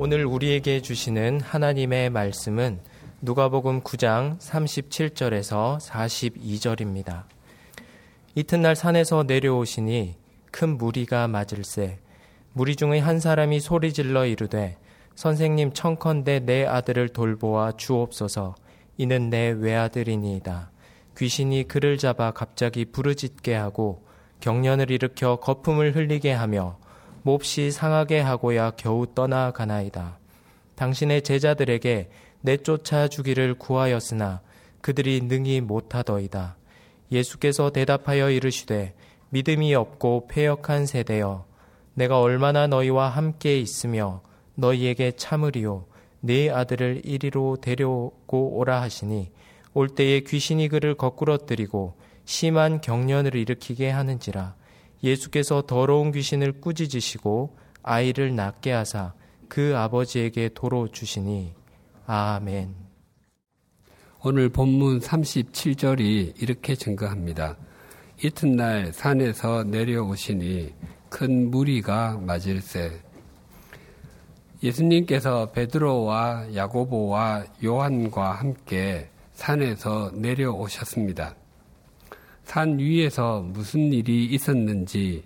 오늘 우리에게 주시는 하나님의 말씀은 누가복음 9장 37절에서 42절입니다. 이튿날 산에서 내려오시니 큰 무리가 맞을세 무리 중의 한 사람이 소리질러 이르되 선생님 청컨대 내 아들을 돌보아 주옵소서 이는 내 외아들이니이다. 귀신이 그를 잡아 갑자기 부르짖게 하고 경련을 일으켜 거품을 흘리게 하며 몹시 상하게 하고야 겨우 떠나가나이다. 당신의 제자들에게 내쫓아 주기를 구하였으나 그들이 능히 못하더이다. 예수께서 대답하여 이르시되 믿음이 없고 폐역한 세대여 내가 얼마나 너희와 함께 있으며 너희에게 참으리요 네 아들을 이리로 데려오고 오라 하시니 올 때에 귀신이 그를 거꾸러뜨리고 심한 경련을 일으키게 하는지라 예수께서 더러운 귀신을 꾸짖으시고 아이를 낳게 하사 그 아버지에게 도로 주시니 아멘. 오늘 본문 37절이 이렇게 증거합니다. 이튿날 산에서 내려오시니 큰 무리가 맞을세. 예수님께서 베드로와 야고보와 요한과 함께 산에서 내려오셨습니다. 산 위에서 무슨 일이 있었는지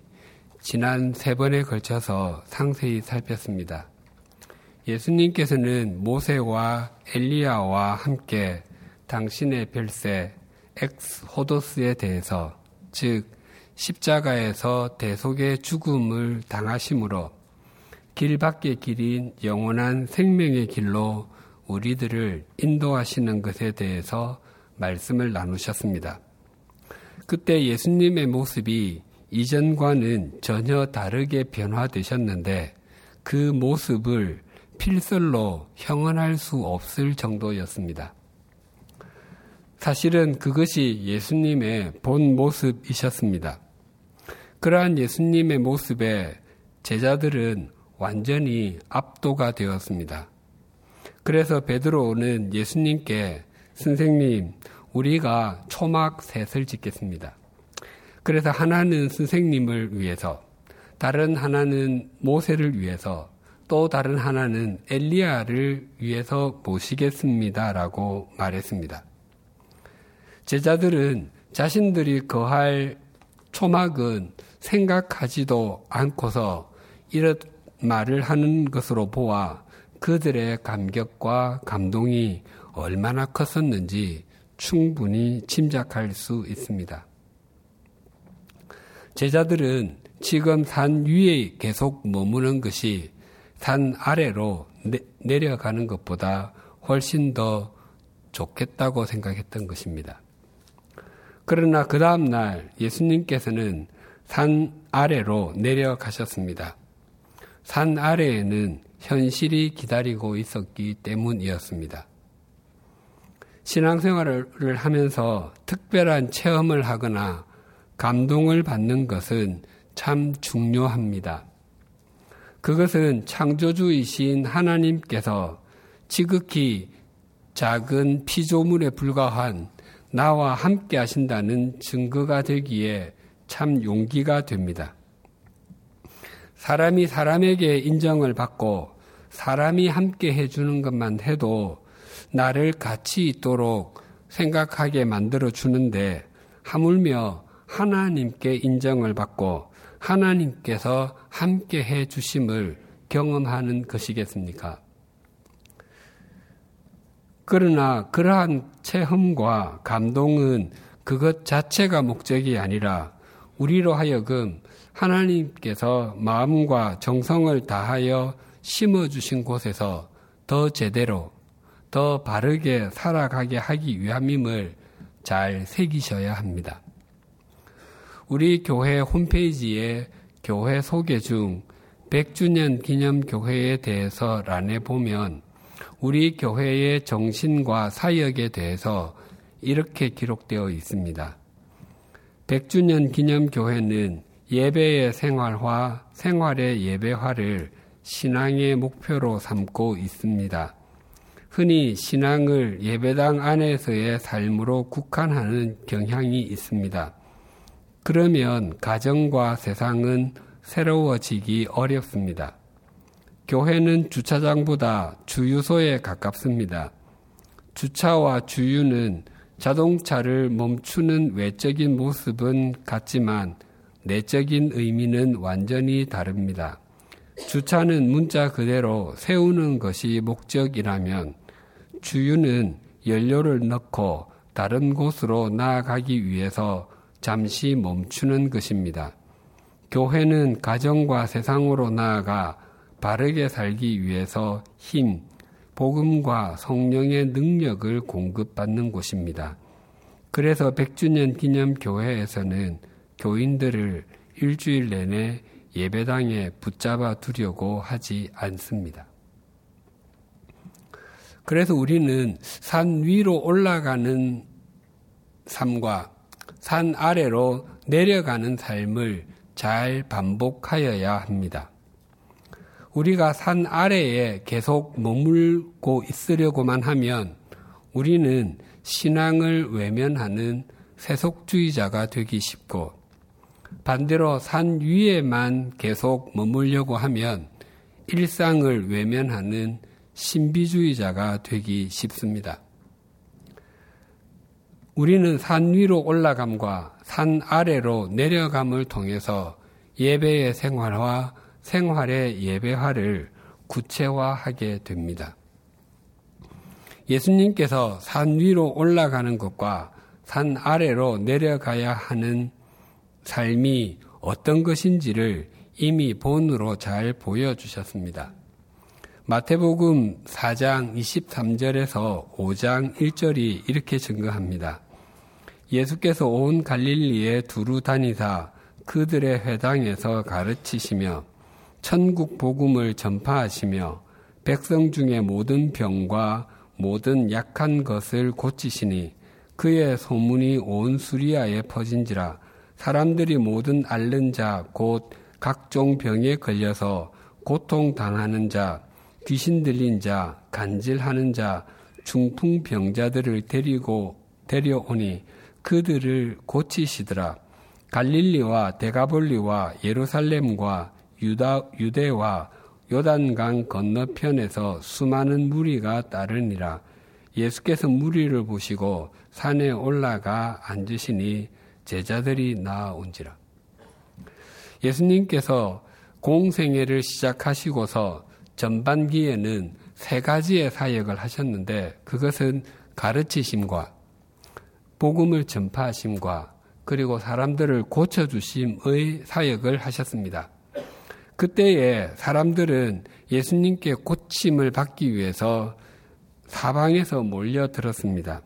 지난 세 번에 걸쳐서 상세히 살폈습니다. 예수님께서는 모세와 엘리야와 함께 당신의 별세 엑스호도스에 대해서 즉 십자가에서 대속의 죽음을 당하심으로 길 밖의 길인 영원한 생명의 길로 우리들을 인도하시는 것에 대해서 말씀을 나누셨습니다. 그때 예수님의 모습이 이전과는 전혀 다르게 변화되셨는데 그 모습을 필설로 형언할 수 없을 정도였습니다. 사실은 그것이 예수님의 본 모습이셨습니다. 그러한 예수님의 모습에 제자들은 완전히 압도가 되었습니다. 그래서 베드로는 예수님께 선생님, 우리가 초막 셋을 짓겠습니다. 그래서 하나는 선생님을 위해서, 다른 하나는 모세를 위해서, 또 다른 하나는 엘리야를 위해서 모시겠습니다라고 말했습니다. 제자들은 자신들이 거할 초막은 생각하지도 않고서 이런 말을 하는 것으로 보아 그들의 감격과 감동이 얼마나 컸었는지 충분히 짐작할 수 있습니다. 제자들은 지금 산 위에 계속 머무는 것이 산 아래로 내, 내려가는 것보다 훨씬 더 좋겠다고 생각했던 것입니다. 그러나 그 다음날 예수님께서는 산 아래로 내려가셨습니다. 산 아래에는 현실이 기다리고 있었기 때문이었습니다. 신앙생활을 하면서 특별한 체험을 하거나 감동을 받는 것은 참 중요합니다. 그것은 창조주이신 하나님께서 지극히 작은 피조물에 불과한 나와 함께 하신다는 증거가 되기에 참 용기가 됩니다. 사람이 사람에게 인정을 받고 사람이 함께 해주는 것만 해도 나를 같이 있도록 생각하게 만들어 주는데 하물며 하나님께 인정을 받고 하나님께서 함께 해 주심을 경험하는 것이겠습니까? 그러나 그러한 체험과 감동은 그것 자체가 목적이 아니라 우리로 하여금 하나님께서 마음과 정성을 다하여 심어주신 곳에서 더 제대로 더 바르게 살아가게 하기 위함임을 잘 새기셔야 합니다. 우리 교회 홈페이지에 교회 소개 중 100주년 기념 교회에 대해서 란에 보면 우리 교회의 정신과 사역에 대해서 이렇게 기록되어 있습니다. 100주년 기념 교회는 예배의 생활화, 생활의 예배화를 신앙의 목표로 삼고 있습니다. 흔히 신앙을 예배당 안에서의 삶으로 국한하는 경향이 있습니다. 그러면 가정과 세상은 새로워지기 어렵습니다. 교회는 주차장보다 주유소에 가깝습니다. 주차와 주유는 자동차를 멈추는 외적인 모습은 같지만 내적인 의미는 완전히 다릅니다. 주차는 문자 그대로 세우는 것이 목적이라면 주유는 연료를 넣고 다른 곳으로 나아가기 위해서 잠시 멈추는 것입니다. 교회는 가정과 세상으로 나아가 바르게 살기 위해서 힘, 복음과 성령의 능력을 공급받는 곳입니다. 그래서 100주년 기념 교회에서는 교인들을 일주일 내내 예배당에 붙잡아 두려고 하지 않습니다. 그래서 우리는 산 위로 올라가는 삶과 산 아래로 내려가는 삶을 잘 반복하여야 합니다. 우리가 산 아래에 계속 머물고 있으려고만 하면 우리는 신앙을 외면하는 세속주의자가 되기 쉽고 반대로 산 위에만 계속 머물려고 하면 일상을 외면하는 신비주의자가 되기 쉽습니다. 우리는 산 위로 올라감과 산 아래로 내려감을 통해서 예배의 생활화, 생활의 예배화를 구체화하게 됩니다. 예수님께서 산 위로 올라가는 것과 산 아래로 내려가야 하는 삶이 어떤 것인지를 이미 본으로 잘 보여주셨습니다. 마태복음 4장 23절에서 5장 1절이 이렇게 증거합니다. 예수께서 온 갈릴리에 두루 다니사 그들의 회당에서 가르치시며 천국 복음을 전파하시며 백성 중에 모든 병과 모든 약한 것을 고치시니 그의 소문이 온 수리아에 퍼진지라 사람들이 모든 앓는 자 곧 각종 병에 걸려서 고통 당하는 자 귀신 들린 자 간질하는 자 중풍 병자들을 데리고 데려오니 그들을 고치시더라 갈릴리와 데가볼리와 예루살렘과 유다 유대와 요단강 건너편에서 수많은 무리가 따르니라 예수께서 무리를 보시고 산에 올라가 앉으시니 제자들이 나아온지라. 예수님께서 공생애를 시작하시고서 전반기에는 세 가지의 사역을 하셨는데 그것은 가르치심과 복음을 전파하심과 그리고 사람들을 고쳐주심의 사역을 하셨습니다. 그때에 사람들은 예수님께 고침을 받기 위해서 사방에서 몰려들었습니다.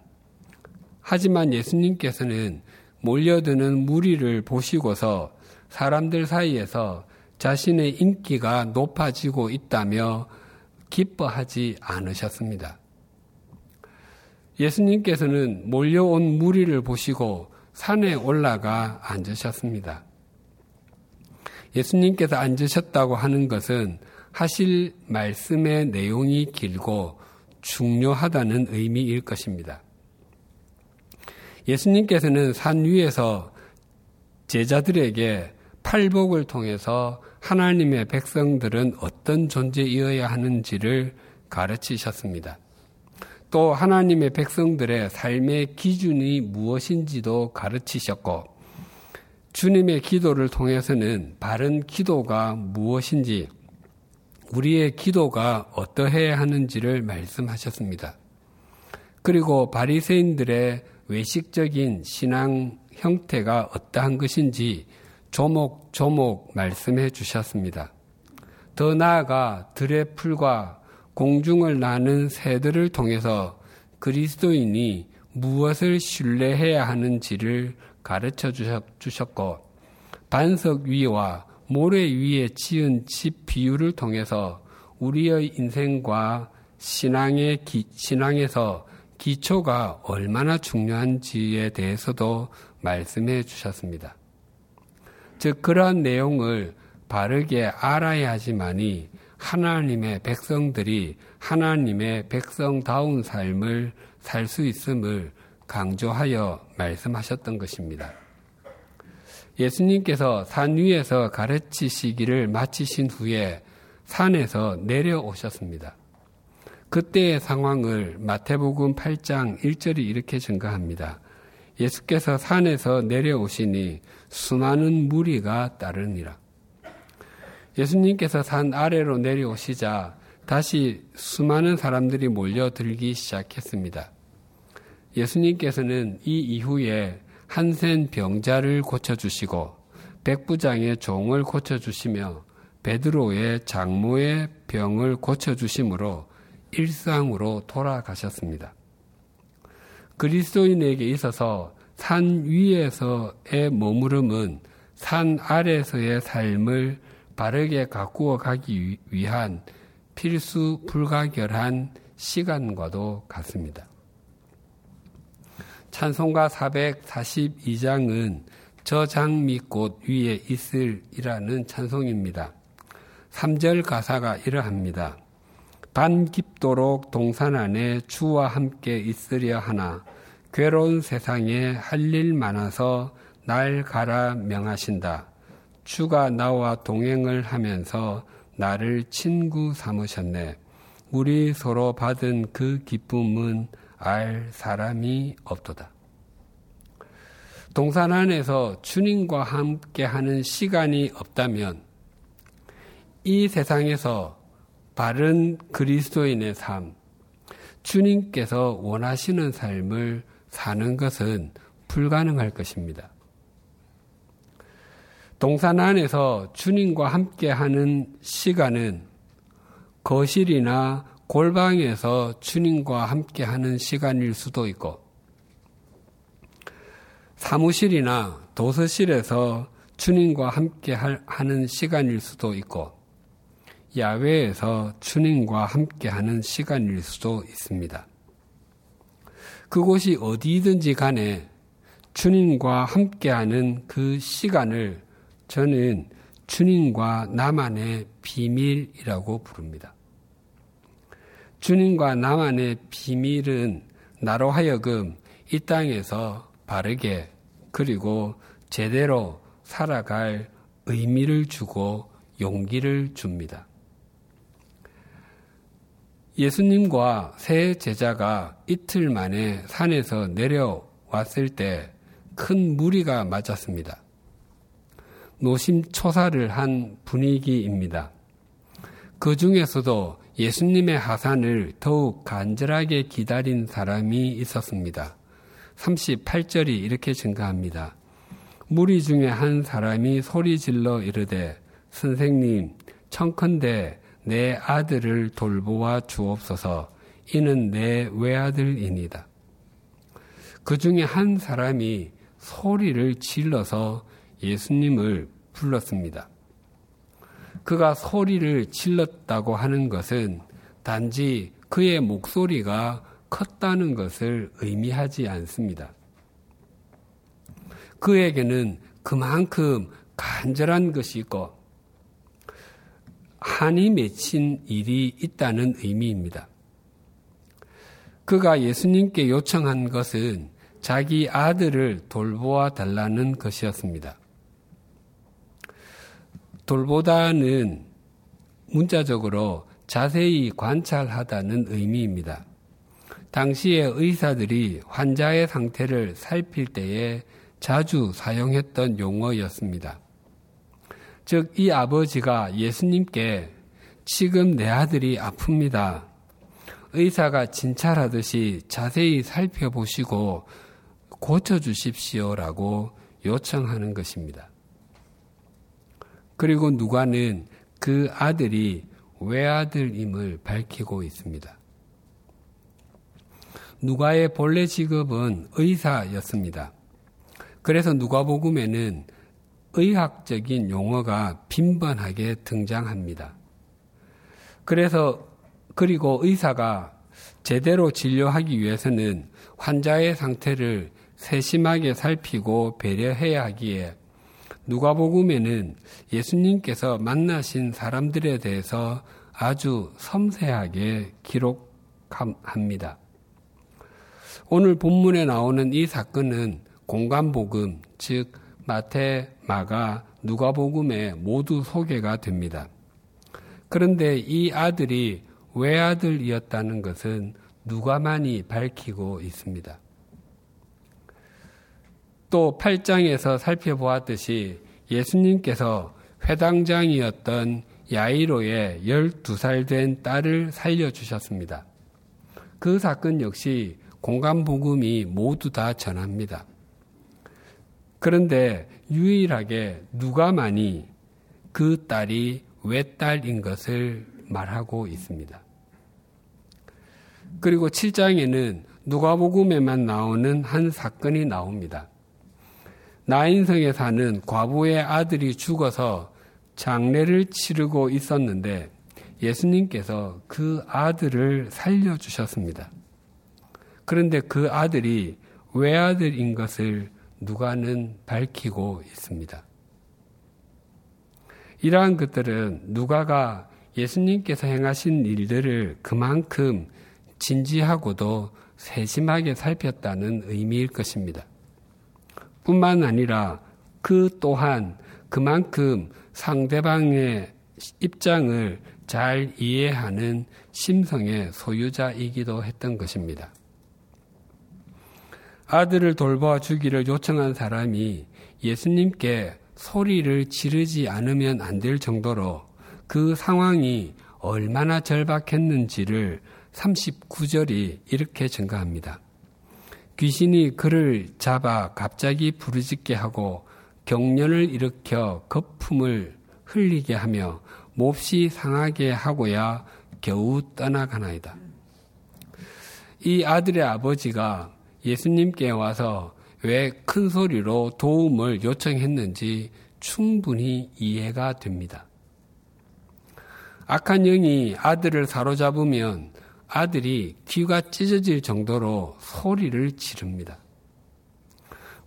하지만 예수님께서는 몰려드는 무리를 보시고서 사람들 사이에서 자신의 인기가 높아지고 있다며 기뻐하지 않으셨습니다. 예수님께서는 몰려온 무리를 보시고 산에 올라가 앉으셨습니다. 예수님께서 앉으셨다고 하는 것은 하실 말씀의 내용이 길고 중요하다는 의미일 것입니다. 예수님께서는 산 위에서 제자들에게 팔복을 통해서 하나님의 백성들은 어떤 존재이어야 하는지를 가르치셨습니다. 또 하나님의 백성들의 삶의 기준이 무엇인지도 가르치셨고, 주님의 기도를 통해서는 바른 기도가 무엇인지, 우리의 기도가 어떠해야 하는지를 말씀하셨습니다. 그리고 바리새인들의 외식적인 신앙 형태가 어떠한 것인지 조목조목 말씀해 주셨습니다. 더 나아가 들의 풀과 공중을 나는 새들을 통해서 그리스도인이 무엇을 신뢰해야 하는지를 가르쳐 주셨고 반석 위와 모래 위에 지은 집 비유를 통해서 우리의 인생과 신앙의 기, 신앙에서 기초가 얼마나 중요한지에 대해서도 말씀해 주셨습니다. 즉, 그러한 내용을 바르게 알아야 하지만이 하나님의 백성들이 하나님의 백성다운 삶을 살 수 있음을 강조하여 말씀하셨던 것입니다. 예수님께서 산 위에서 가르치시기를 마치신 후에 산에서 내려오셨습니다. 그때의 상황을 마태복음 8장 1절이 이렇게 증가합니다. 예수께서 산에서 내려오시니 수많은 무리가 따르니라. 예수님께서 산 아래로 내려오시자 다시 수많은 사람들이 몰려들기 시작했습니다. 예수님께서는 이 이후에 한센 병자를 고쳐주시고 백부장의 종을 고쳐주시며 베드로의 장모의 병을 고쳐주심으로 일상으로 돌아가셨습니다. 그리스도인에게 있어서 산 위에서의 머무름은 산 아래에서의 삶을 바르게 가꾸어 가기 위한 필수 불가결한 시간과도 같습니다. 찬송가 442장은 저 장미꽃 위에 있을이라는 찬송입니다. 3절 가사가 이러합니다. 반 깊도록 동산 안에 주와 함께 있으려 하나 괴로운 세상에 할 일 많아서 날 가라 명하신다. 주가 나와 동행을 하면서 나를 친구 삼으셨네. 우리 서로 받은 그 기쁨은 알 사람이 없도다. 동산 안에서 주님과 함께 하는 시간이 없다면 이 세상에서 바른 그리스도인의 삶, 주님께서 원하시는 삶을 사는 것은 불가능할 것입니다. 동산 안에서 주님과 함께 하는 시간은 거실이나 골방에서 주님과 함께 하는 시간일 수도 있고, 사무실이나 도서실에서 주님과 함께 하는 시간일 수도 있고, 야외에서 주님과 함께 하는 시간일 수도 있습니다. 그곳이 어디든지 간에 주님과 함께하는 그 시간을 저는 주님과 나만의 비밀이라고 부릅니다. 주님과 나만의 비밀은 나로 하여금 이 땅에서 바르게 그리고 제대로 살아갈 의미를 주고 용기를 줍니다. 예수님과 새 제자가 이틀 만에 산에서 내려왔을 때 큰 무리가 맞았습니다. 노심초사를 한 분위기입니다. 그 중에서도 예수님의 하산을 더욱 간절하게 기다린 사람이 있었습니다. 38절이 이렇게 증가합니다. 무리 중에 한 사람이 소리 질러 이르되 선생님 청컨대 내 아들을 돌보아 주옵소서 이는 내 외아들이니다. 그 중에 한 사람이 소리를 질러서 예수님을 불렀습니다. 그가 소리를 질렀다고 하는 것은 단지 그의 목소리가 컸다는 것을 의미하지 않습니다. 그에게는 그만큼 간절한 것이 있고 한이 맺힌 일이 있다는 의미입니다. 그가 예수님께 요청한 것은 자기 아들을 돌보아 달라는 것이었습니다. 돌보다는 문자적으로 자세히 관찰하다는 의미입니다. 당시의 의사들이 환자의 상태를 살필 때에 자주 사용했던 용어였습니다. 즉, 이 아버지가 예수님께 지금 내 아들이 아픕니다. 의사가 진찰하듯이 자세히 살펴보시고 고쳐주십시오라고 요청하는 것입니다. 그리고 누가는 그 아들이 외아들임을 밝히고 있습니다. 누가의 본래 직업은 의사였습니다. 그래서 누가복음에는 의학적인 용어가 빈번하게 등장합니다. 그래서 그리고 의사가 제대로 진료하기 위해서는 환자의 상태를 세심하게 살피고 배려해야 하기에 누가복음에는 예수님께서 만나신 사람들에 대해서 아주 섬세하게 기록합니다. 오늘 본문에 나오는 이 사건은 공간복음, 즉 마태, 마가, 누가복음에 모두 소개가 됩니다. 그런데 이 아들이 외아들이었다는 것은 누가만이 밝히고 있습니다. 또 8장에서 살펴보았듯이 예수님께서 회당장이었던 야이로의 12살 된 딸을 살려주셨습니다. 그 사건 역시 공간복음이 모두 다 전합니다. 그런데 유일하게 누가만이 그 딸이 외딸인 것을 말하고 있습니다. 그리고 7장에는 누가복음에만 나오는 한 사건이 나옵니다. 나인성에 사는 과부의 아들이 죽어서 장례를 치르고 있었는데 예수님께서 그 아들을 살려주셨습니다. 그런데 그 아들이 외아들인 것을 누가는 밝히고 있습니다. 이러한 것들은 누가가 예수님께서 행하신 일들을 그만큼 진지하고도 세심하게 살폈다는 의미일 것입니다. 뿐만 아니라 그 또한 그만큼 상대방의 입장을 잘 이해하는 심성의 소유자이기도 했던 것입니다. 아들을 돌봐 주기를 요청한 사람이 예수님께 소리를 지르지 않으면 안 될 정도로 그 상황이 얼마나 절박했는지를 39절이 이렇게 증가합니다. 귀신이 그를 잡아 갑자기 부르짖게 하고 경련을 일으켜 거품을 흘리게 하며 몹시 상하게 하고야 겨우 떠나가나이다. 이 아들의 아버지가 예수님께 와서 왜 큰 소리로 도움을 요청했는지 충분히 이해가 됩니다. 악한 영이 아들을 사로잡으면 아들이 귀가 찢어질 정도로 소리를 지릅니다.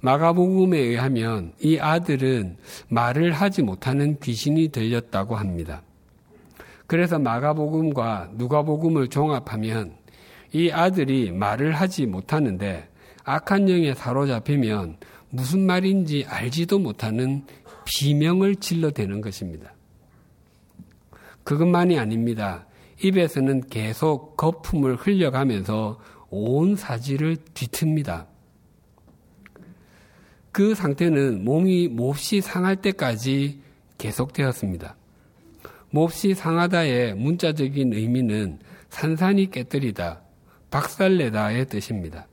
마가복음에 의하면 이 아들은 말을 하지 못하는 귀신이 들렸다고 합니다. 그래서 마가복음과 누가복음을 종합하면 이 아들이 말을 하지 못하는데 악한 영에 사로잡히면 무슨 말인지 알지도 못하는 비명을 질러대는 것입니다. 그것만이 아닙니다. 입에서는 계속 거품을 흘려가면서 온 사지를 뒤틉니다. 그 상태는 몸이 몹시 상할 때까지 계속되었습니다. 몹시 상하다의 문자적인 의미는 산산이 깨뜨리다, 박살내다의 뜻입니다.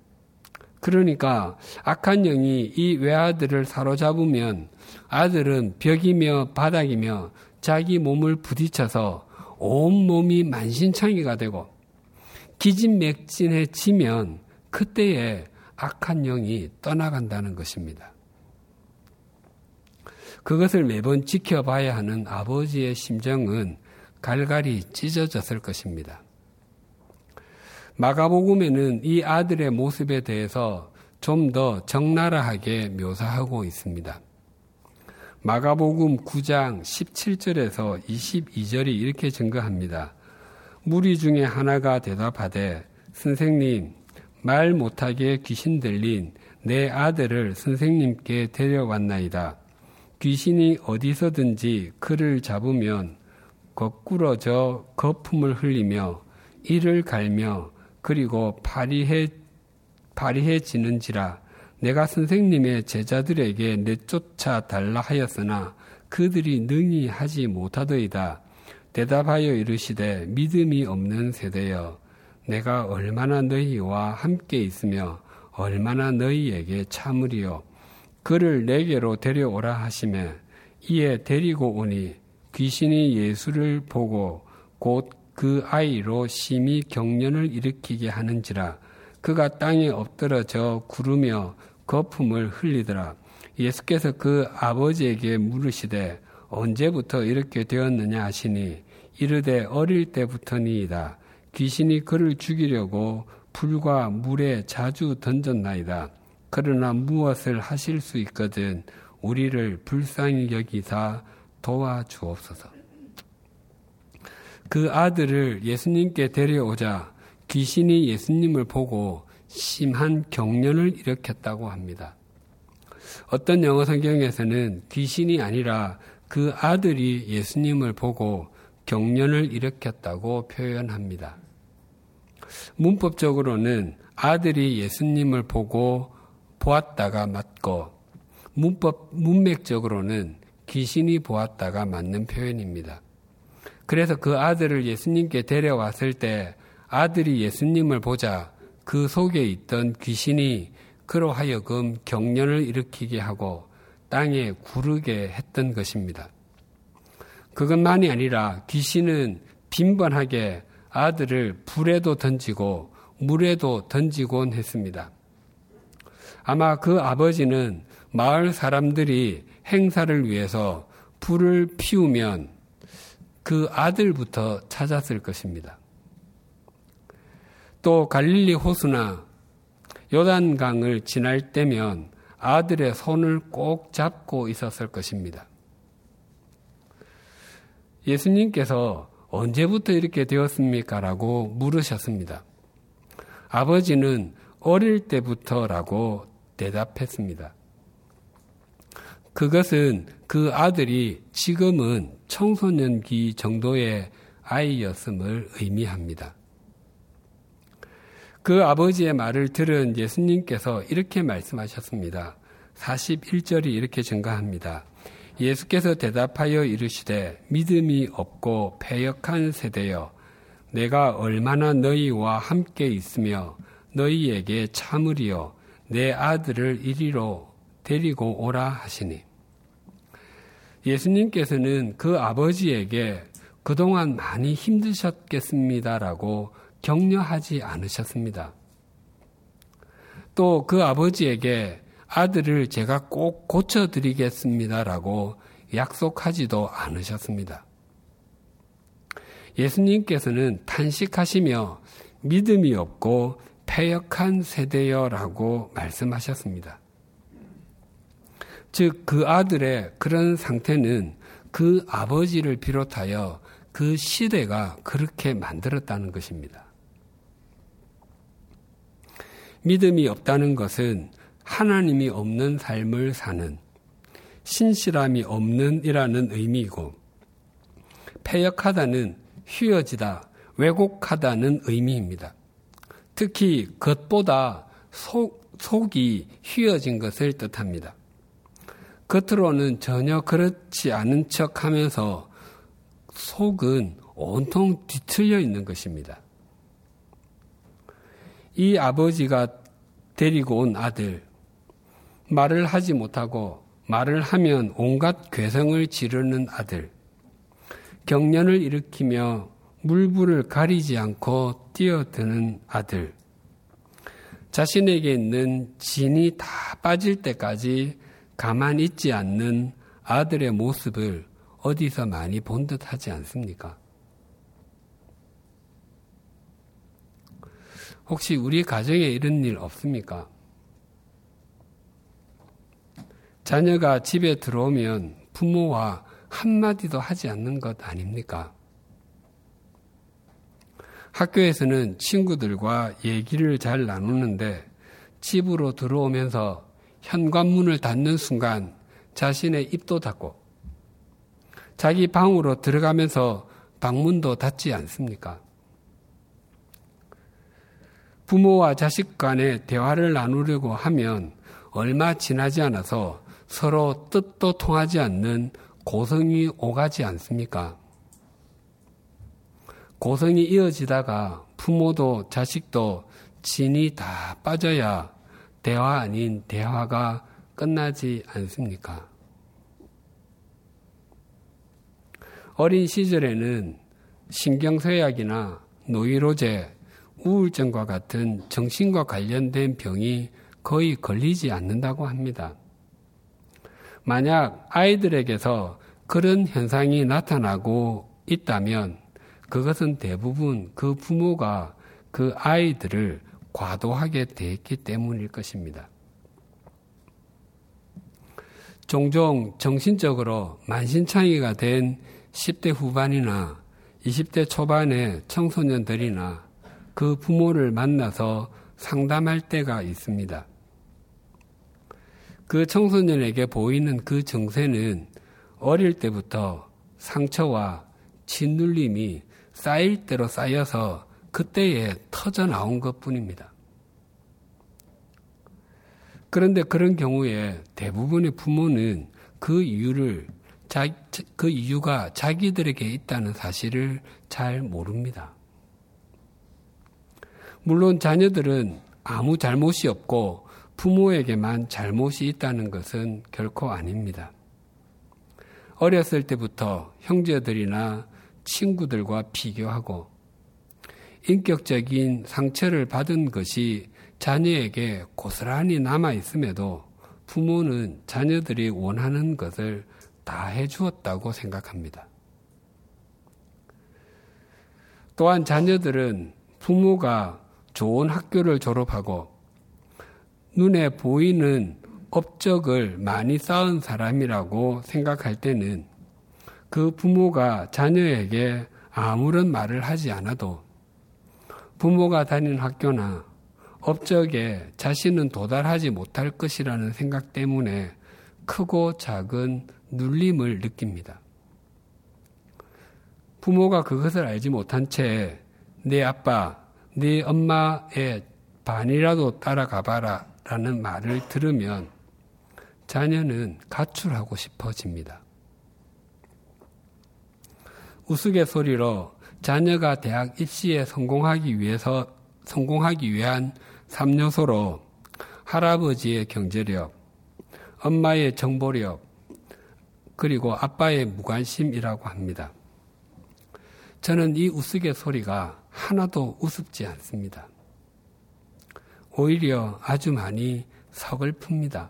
그러니까 악한 영이 이 외아들을 사로잡으면 아들은 벽이며 바닥이며 자기 몸을 부딪혀서 온몸이 만신창이가 되고 기진맥진해지면 그때에 악한 영이 떠나간다는 것입니다. 그것을 매번 지켜봐야 하는 아버지의 심정은 갈갈이 찢어졌을 것입니다. 마가복음에는 이 아들의 모습에 대해서 좀 더 적나라하게 묘사하고 있습니다. 마가복음 9장 17절에서 22절이 이렇게 증거합니다. 무리 중에 하나가 대답하되 선생님 말 못하게 귀신 들린 내 아들을 선생님께 데려왔나이다. 귀신이 어디서든지 그를 잡으면 거꾸러져 거품을 흘리며 이를 갈며 그리고 파리해 파리해지는지라 내가 선생님의 제자들에게 내쫓아 달라 하였으나 그들이 능히 하지 못하더이다. 대답하여 이르시되 믿음이 없는 세대여 내가 얼마나 너희와 함께 있으며 얼마나 너희에게 참으리요 그를 내게로 데려오라 하시매 이에 데리고 오니 귀신이 예수를 보고 곧 그 아이로 심히 경련을 일으키게 하는지라 그가 땅에 엎드러져 구르며 거품을 흘리더라. 예수께서 그 아버지에게 물으시되 언제부터 이렇게 되었느냐 하시니 이르되 어릴 때부터니이다. 귀신이 그를 죽이려고 불과 물에 자주 던졌나이다. 그러나 무엇을 하실 수 있거든 우리를 불쌍히 여기사 도와주옵소서. 그 아들을 예수님께 데려오자 귀신이 예수님을 보고 심한 경련을 일으켰다고 합니다. 어떤 영어 성경에서는 귀신이 아니라 그 아들이 예수님을 보고 경련을 일으켰다고 표현합니다. 문법적으로는 아들이 예수님을 보고 보았다가 맞고 문법 문맥적으로는 귀신이 보았다가 맞는 표현입니다. 그래서 그 아들을 예수님께 데려왔을 때 아들이 예수님을 보자 그 속에 있던 귀신이 그로 하여금 경련을 일으키게 하고 땅에 구르게 했던 것입니다. 그것만이 아니라 귀신은 빈번하게 아들을 불에도 던지고 물에도 던지곤 했습니다. 아마 그 아버지는 마을 사람들이 행사를 위해서 불을 피우면 그 아들부터 찾았을 것입니다. 또 갈릴리 호수나 요단강을 지날 때면 아들의 손을 꼭 잡고 있었을 것입니다. 예수님께서 언제부터 이렇게 되었습니까? 라고 물으셨습니다. 아버지는 어릴 때부터라고 대답했습니다. 그것은 그 아들이 지금은 청소년기 정도의 아이였음을 의미합니다. 그 아버지의 말을 들은 예수님께서 이렇게 말씀하셨습니다. 41절이 이렇게 증가합니다. 예수께서 대답하여 이르시되 믿음이 없고 패역한 세대여 내가 얼마나 너희와 함께 있으며 너희에게 참으리요 내 아들을 이리로 데리고 오라 하시니 예수님께서는 그 아버지에게 그동안 많이 힘드셨겠습니다라고 격려하지 않으셨습니다. 또 그 아버지에게 아들을 제가 꼭 고쳐드리겠습니다라고 약속하지도 않으셨습니다. 예수님께서는 탄식하시며 믿음이 없고 패역한 세대여라고 말씀하셨습니다. 즉, 그 아들의 그런 상태는 그 아버지를 비롯하여 그 시대가 그렇게 만들었다는 것입니다. 믿음이 없다는 것은 하나님이 없는 삶을 사는 신실함이 없는 이라는 의미이고 패역하다는 휘어지다, 왜곡하다는 의미입니다. 특히 겉보다 속, 속이 휘어진 것을 뜻합니다. 겉으로는 전혀 그렇지 않은 척 하면서 속은 온통 뒤틀려 있는 것입니다. 이 아버지가 데리고 온 아들, 말을 하지 못하고 말을 하면 온갖 괴성을 지르는 아들, 경련을 일으키며 물불을 가리지 않고 뛰어드는 아들, 자신에게 있는 진이 다 빠질 때까지 가만히 있지 않는 아들의 모습을 어디서 많이 본 듯 하지 않습니까? 혹시 우리 가정에 이런 일 없습니까? 자녀가 집에 들어오면 부모와 한마디도 하지 않는 것 아닙니까? 학교에서는 친구들과 얘기를 잘 나누는데 집으로 들어오면서 현관문을 닫는 순간 자신의 입도 닫고 자기 방으로 들어가면서 방문도 닫지 않습니까? 부모와 자식 간의 대화를 나누려고 하면 얼마 지나지 않아서 서로 뜻도 통하지 않는 고성이 오가지 않습니까? 고성이 이어지다가 부모도 자식도 진이 다 빠져야 대화 아닌 대화가 끝나지 않습니까? 어린 시절에는 신경쇠약이나 노이로제, 우울증과 같은 정신과 관련된 병이 거의 걸리지 않는다고 합니다. 만약 아이들에게서 그런 현상이 나타나고 있다면 그것은 대부분 그 부모가 그 아이들을 과도하게 대했기 때문일 것입니다. 종종 정신적으로 만신창이가 된 10대 후반이나 20대 초반의 청소년들이나 그 부모를 만나서 상담할 때가 있습니다. 그 청소년에게 보이는 그 정세는 어릴 때부터 상처와 짓눌림이 쌓일 대로 쌓여서 그때에 터져 나온 것 뿐입니다. 그런데 그런 경우에 대부분의 부모는 그 이유를 자, 그 이유가 자기들에게 있다는 사실을 잘 모릅니다. 물론 자녀들은 아무 잘못이 없고 부모에게만 잘못이 있다는 것은 결코 아닙니다. 어렸을 때부터 형제들이나 친구들과 비교하고 인격적인 상처를 받은 것이 자녀에게 고스란히 남아 있음에도 부모는 자녀들이 원하는 것을 다 해주었다고 생각합니다. 또한 자녀들은 부모가 좋은 학교를 졸업하고 눈에 보이는 업적을 많이 쌓은 사람이라고 생각할 때는 그 부모가 자녀에게 아무런 말을 하지 않아도 부모가 다니는 학교나 업적에 자신은 도달하지 못할 것이라는 생각 때문에 크고 작은 눌림을 느낍니다. 부모가 그것을 알지 못한 채 내 아빠, 네 엄마의 반이라도 따라가 봐라 라는 말을 들으면 자녀는 가출하고 싶어집니다. 우스갯소리로 자녀가 대학 입시에 성공하기 위해서 성공하기 위한 3요소로 할아버지의 경제력, 엄마의 정보력, 그리고 아빠의 무관심이라고 합니다. 저는 이 우스갯소리가 하나도 우습지 않습니다. 오히려 아주 많이 서글픕니다.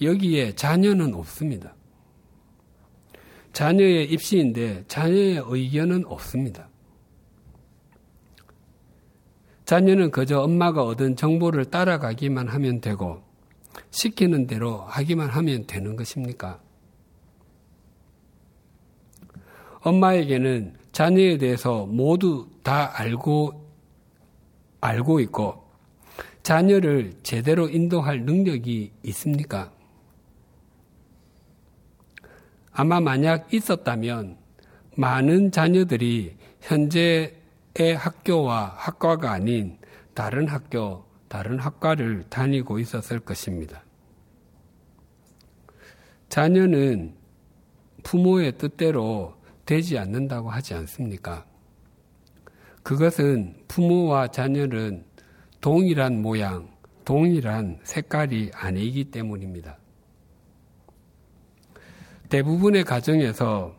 여기에 자녀는 없습니다. 자녀의 입시인데 자녀의 의견은 없습니다. 자녀는 그저 엄마가 얻은 정보를 따라가기만 하면 되고 시키는 대로 하기만 하면 되는 것입니까? 엄마에게는 자녀에 대해서 모두 다 알고 알고 있고 자녀를 제대로 인도할 능력이 있습니까? 아마 만약 있었다면 많은 자녀들이 현재의 학교와 학과가 아닌 다른 학교, 다른 학과를 다니고 있었을 것입니다. 자녀는 부모의 뜻대로 되지 않는다고 하지 않습니까? 그것은 부모와 자녀는 동일한 모양, 동일한 색깔이 아니기 때문입니다. 대부분의 가정에서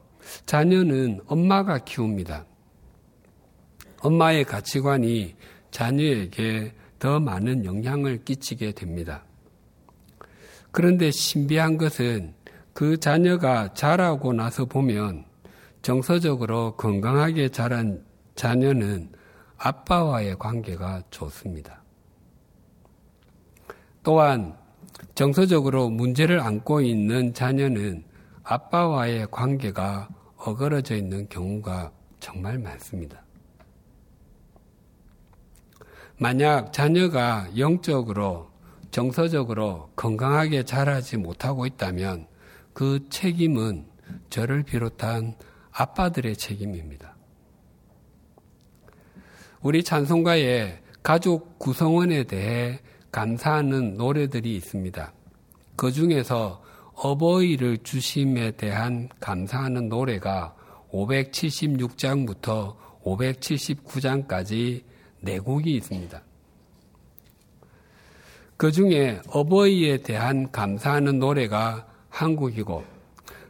자녀는 엄마가 키웁니다. 엄마의 가치관이 자녀에게 더 많은 영향을 끼치게 됩니다. 그런데 신비한 것은 그 자녀가 자라고 나서 보면 정서적으로 건강하게 자란 자녀는 아빠와의 관계가 좋습니다. 또한 정서적으로 문제를 안고 있는 자녀는 아빠와의 관계가 어그러져 있는 경우가 정말 많습니다. 만약 자녀가 영적으로, 정서적으로 건강하게 자라지 못하고 있다면 그 책임은 저를 비롯한 아빠들의 책임입니다. 우리 찬송가에 가족 구성원에 대해 감사하는 노래들이 있습니다. 그 중에서 어버이를 주심에 대한 감사하는 노래가 576장부터 579장까지 네 곡이 있습니다. 그 중에 어버이에 대한 감사하는 노래가 한 곡이고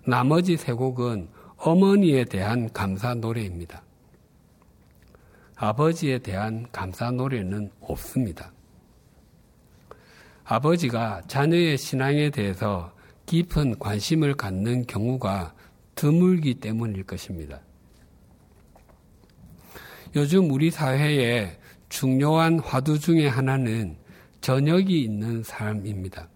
나머지 세 곡은 어머니에 대한 감사 노래입니다. 아버지에 대한 감사 노래는 없습니다. 아버지가 자녀의 신앙에 대해서 깊은 관심을 갖는 경우가 드물기 때문일 것입니다. 요즘 우리 사회에 중요한 화두 중의 하나는 저녁이 있는 삶입니다.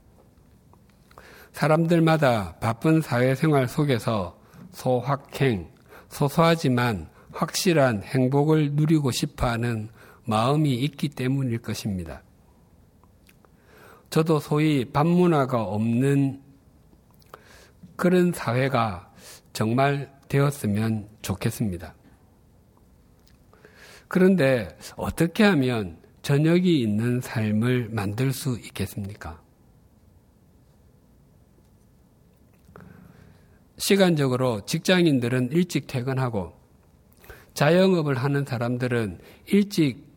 사람들마다 바쁜 사회생활 속에서 소확행, 소소하지만 확실한 행복을 누리고 싶어 하는 마음이 있기 때문일 것입니다. 저도 소위 반문화가 없는 그런 사회가 정말 되었으면 좋겠습니다. 그런데 어떻게 하면 저녁이 있는 삶을 만들 수 있겠습니까? 시간적으로 직장인들은 일찍 퇴근하고 자영업을 하는 사람들은 일찍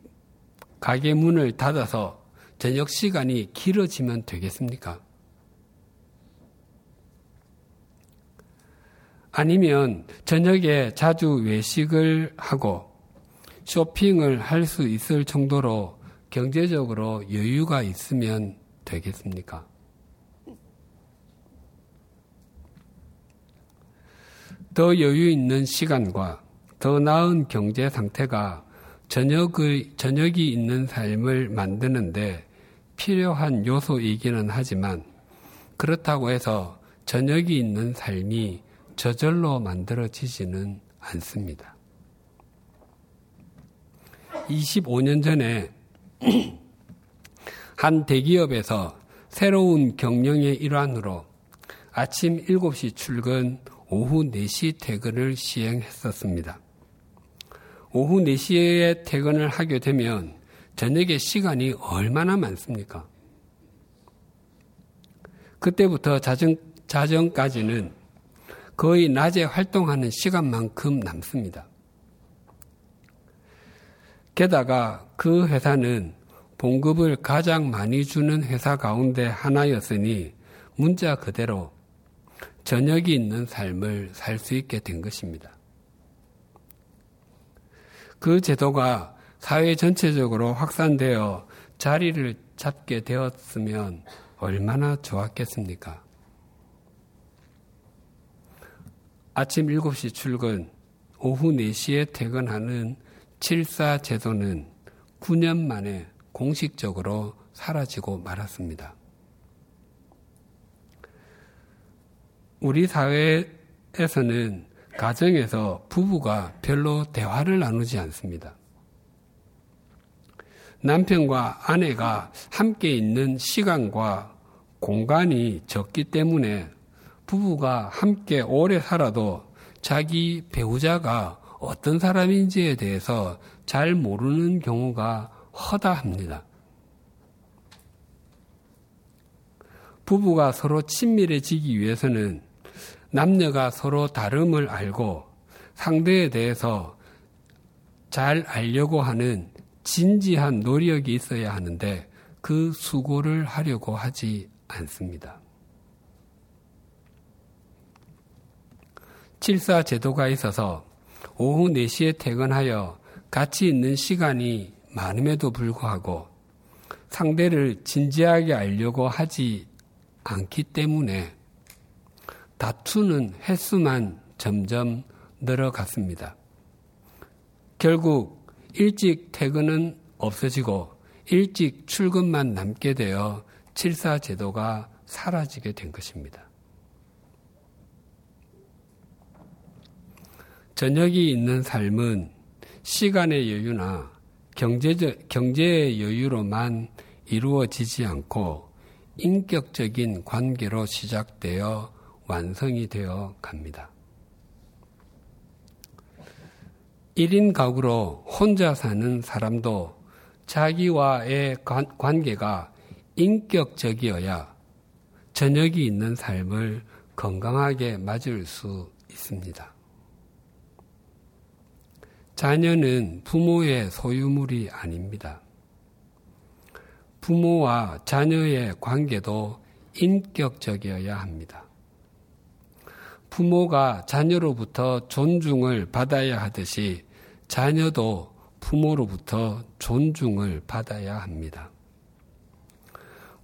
가게 문을 닫아서 저녁 시간이 길어지면 되겠습니까? 아니면 저녁에 자주 외식을 하고 쇼핑을 할 수 있을 정도로 경제적으로 여유가 있으면 되겠습니까? 더 여유 있는 시간과 더 나은 경제 상태가 저녁의, 저녁이 있는 삶을 만드는데 필요한 요소이기는 하지만 그렇다고 해서 저녁이 있는 삶이 저절로 만들어지지는 않습니다. 25년 전에 한 대기업에서 새로운 경영의 일환으로 아침 7시 출근, 오후 4시 퇴근을 시행했었습니다. 오후 4시에 퇴근을 하게 되면 저녁에 시간이 얼마나 많습니까? 그때부터 자정, 자정까지는 거의 낮에 활동하는 시간만큼 남습니다. 게다가 그 회사는 봉급을 가장 많이 주는 회사 가운데 하나였으니 문자 그대로 저녁이 있는 삶을 살 수 있게 된 것입니다. 그 제도가 사회 전체적으로 확산되어 자리를 잡게 되었으면 얼마나 좋았겠습니까? 아침 7시 출근, 오후 4시에 퇴근하는 7사 제도는 9년 만에 공식적으로 사라지고 말았습니다. 우리 사회에서는 가정에서 부부가 별로 대화를 나누지 않습니다. 남편과 아내가 함께 있는 시간과 공간이 적기 때문에 부부가 함께 오래 살아도 자기 배우자가 어떤 사람인지에 대해서 잘 모르는 경우가 허다합니다. 부부가 서로 친밀해지기 위해서는 남녀가 서로 다름을 알고 상대에 대해서 잘 알려고 하는 진지한 노력이 있어야 하는데 그 수고를 하려고 하지 않습니다. 7사 제도가 있어서 오후 4시에 퇴근하여 같이 있는 시간이 많음에도 불구하고 상대를 진지하게 알려고 하지 않기 때문에 다투는 횟수만 점점 늘어갔습니다. 결국 일찍 퇴근은 없어지고 일찍 출근만 남게 되어 7사 제도가 사라지게 된 것입니다. 저녁이 있는 삶은 시간의 여유나 경제적, 경제의 여유로만 이루어지지 않고 인격적인 관계로 시작되어 완성이 되어 갑니다. 1인 가구로 혼자 사는 사람도 자기와의 관계가 인격적이어야 저녁이 있는 삶을 건강하게 맞을 수 있습니다. 자녀는 부모의 소유물이 아닙니다. 부모와 자녀의 관계도 인격적이어야 합니다. 부모가 자녀로부터 존중을 받아야 하듯이 자녀도 부모로부터 존중을 받아야 합니다.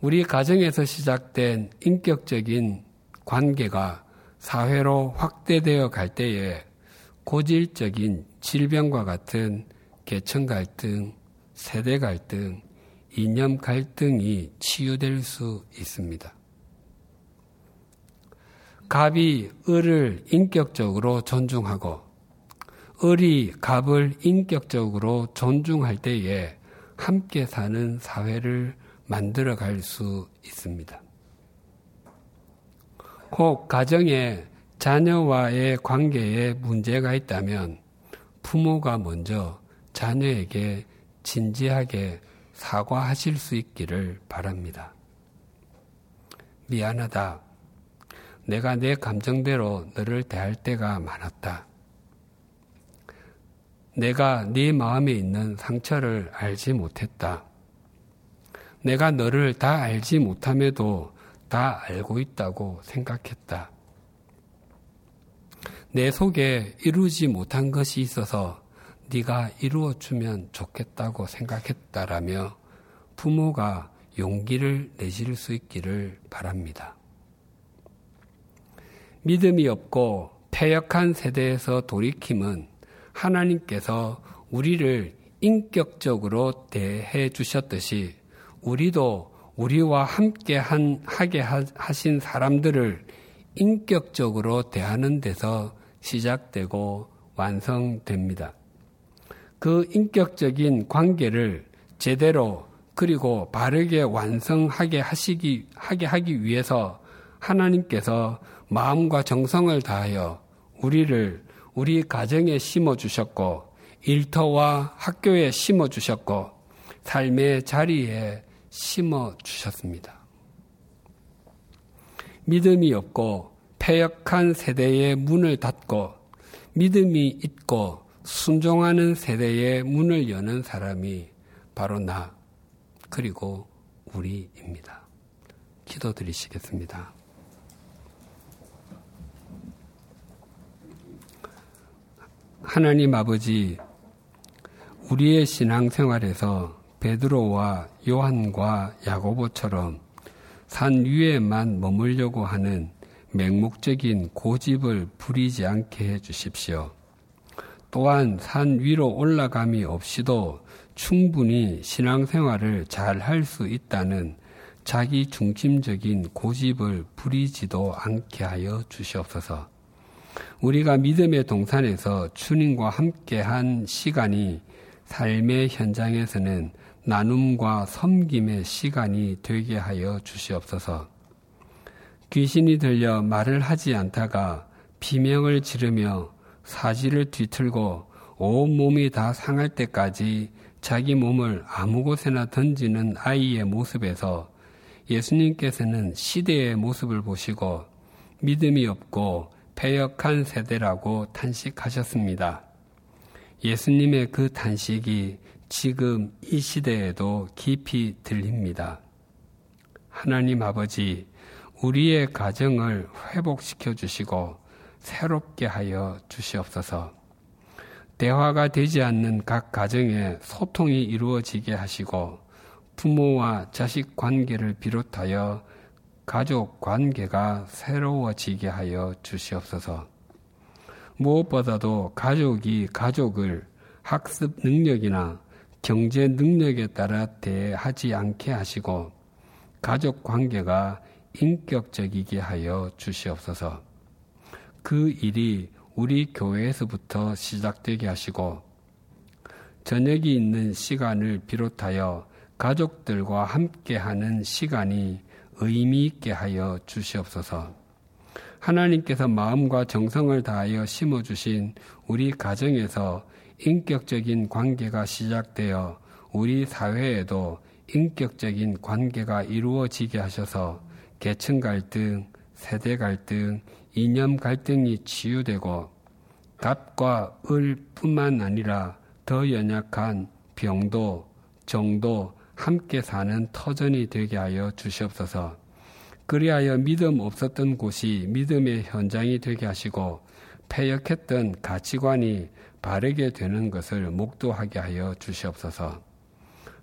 우리 가정에서 시작된 인격적인 관계가 사회로 확대되어 갈 때에 고질적인 질병과 같은 계층 갈등, 세대 갈등, 이념 갈등이 치유될 수 있습니다. 갑이 을을 인격적으로 존중하고 을이 갑을 인격적으로 존중할 때에 함께 사는 사회를 만들어 갈 수 있습니다. 혹 가정에 자녀와의 관계에 문제가 있다면 부모가 먼저 자녀에게 진지하게 사과하실 수 있기를 바랍니다. 미안하다. 내가 내 감정대로 너를 대할 때가 많았다. 내가 네 마음에 있는 상처를 알지 못했다. 내가 너를 다 알지 못함에도 다 알고 있다고 생각했다. 내 속에 이루지 못한 것이 있어서 네가 이루어 주면 좋겠다고 생각했다라며 부모가 용기를 내실 수 있기를 바랍니다. 믿음이 없고 폐역한 세대에서 돌이킴은 하나님께서 우리를 인격적으로 대해 주셨듯이 우리도 우리와 함께 한, 하게 하신 사람들을 인격적으로 대하는 데서 시작되고 완성됩니다. 그 인격적인 관계를 제대로 그리고 바르게 완성하게 하시기, 하게 하기 위해서 하나님께서 마음과 정성을 다하여 우리를 우리 가정에 심어 주셨고 일터와 학교에 심어 주셨고 삶의 자리에 심어 주셨습니다. 믿음이 없고 폐역한 세대의 문을 닫고 믿음이 있고 순종하는 세대의 문을 여는 사람이 바로 나 그리고 우리입니다. 기도드리시겠습니다. 하나님 아버지, 우리의 신앙생활에서 베드로와 요한과 야고보처럼 산 위에만 머물려고 하는 맹목적인 고집을 부리지 않게 해 주십시오. 또한 산 위로 올라감이 없이도 충분히 신앙생활을 잘 할 수 있다는 자기 중심적인 고집을 부리지도 않게 하여 주시옵소서. 우리가 믿음의 동산에서 주님과 함께 한 시간이 삶의 현장에서는 나눔과 섬김의 시간이 되게 하여 주시옵소서. 귀신이 들려 말을 하지 않다가 비명을 지르며 사지를 뒤틀고 온 몸이 다 상할 때까지 자기 몸을 아무 곳에나 던지는 아이의 모습에서 예수님께서는 시대의 모습을 보시고 믿음이 없고 패역한 세대라고 탄식하셨습니다. 예수님의 그 탄식이 지금 이 시대에도 깊이 들립니다. 하나님 아버지, 우리의 가정을 회복시켜 주시고 새롭게 하여 주시옵소서. 대화가 되지 않는 각 가정에 소통이 이루어지게 하시고 부모와 자식 관계를 비롯하여 가족 관계가 새로워지게 하여 주시옵소서. 무엇보다도 가족이 가족을 학습 능력이나 경제 능력에 따라 대하지 않게 하시고 가족 관계가 인격적이게 하여 주시옵소서. 그 일이 우리 교회에서부터 시작되게 하시고 저녁이 있는 시간을 비롯하여 가족들과 함께하는 시간이 의미 있게 하여 주시옵소서. 하나님께서 마음과 정성을 다하여 심어주신 우리 가정에서 인격적인 관계가 시작되어 우리 사회에도 인격적인 관계가 이루어지게 하셔서 계층 갈등, 세대 갈등, 이념 갈등이 치유되고 갑과 을뿐만 아니라 더 연약한 병도, 정도, 함께 사는 터전이 되게 하여 주시옵소서. 그리하여 믿음 없었던 곳이 믿음의 현장이 되게 하시고 폐역했던 가치관이 바르게 되는 것을 목도하게 하여 주시옵소서.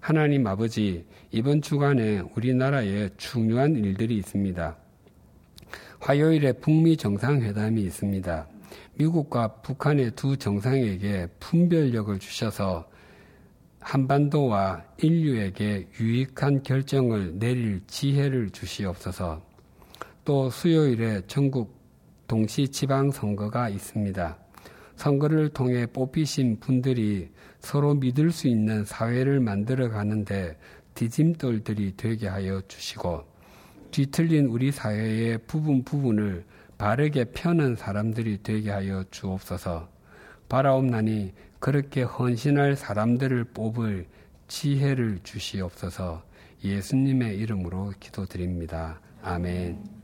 하나님 아버지, 이번 주간에 우리나라에 중요한 일들이 있습니다. 화요일에 북미 정상회담이 있습니다. 미국과 북한의 두 정상에게 분별력을 주셔서 한반도와 인류에게 유익한 결정을 내릴 지혜를 주시옵소서. 또 수요일에 전국 동시 지방 선거가 있습니다. 선거를 통해 뽑히신 분들이 서로 믿을 수 있는 사회를 만들어 가는데 디딤돌들이 되게 하여 주시고 뒤틀린 우리 사회의 부분 부분을 바르게 펴는 사람들이 되게 하여 주옵소서. 바라옵나니 그렇게 헌신할 사람들을 뽑을 지혜를 주시옵소서. 예수님의 이름으로 기도드립니다. 아멘.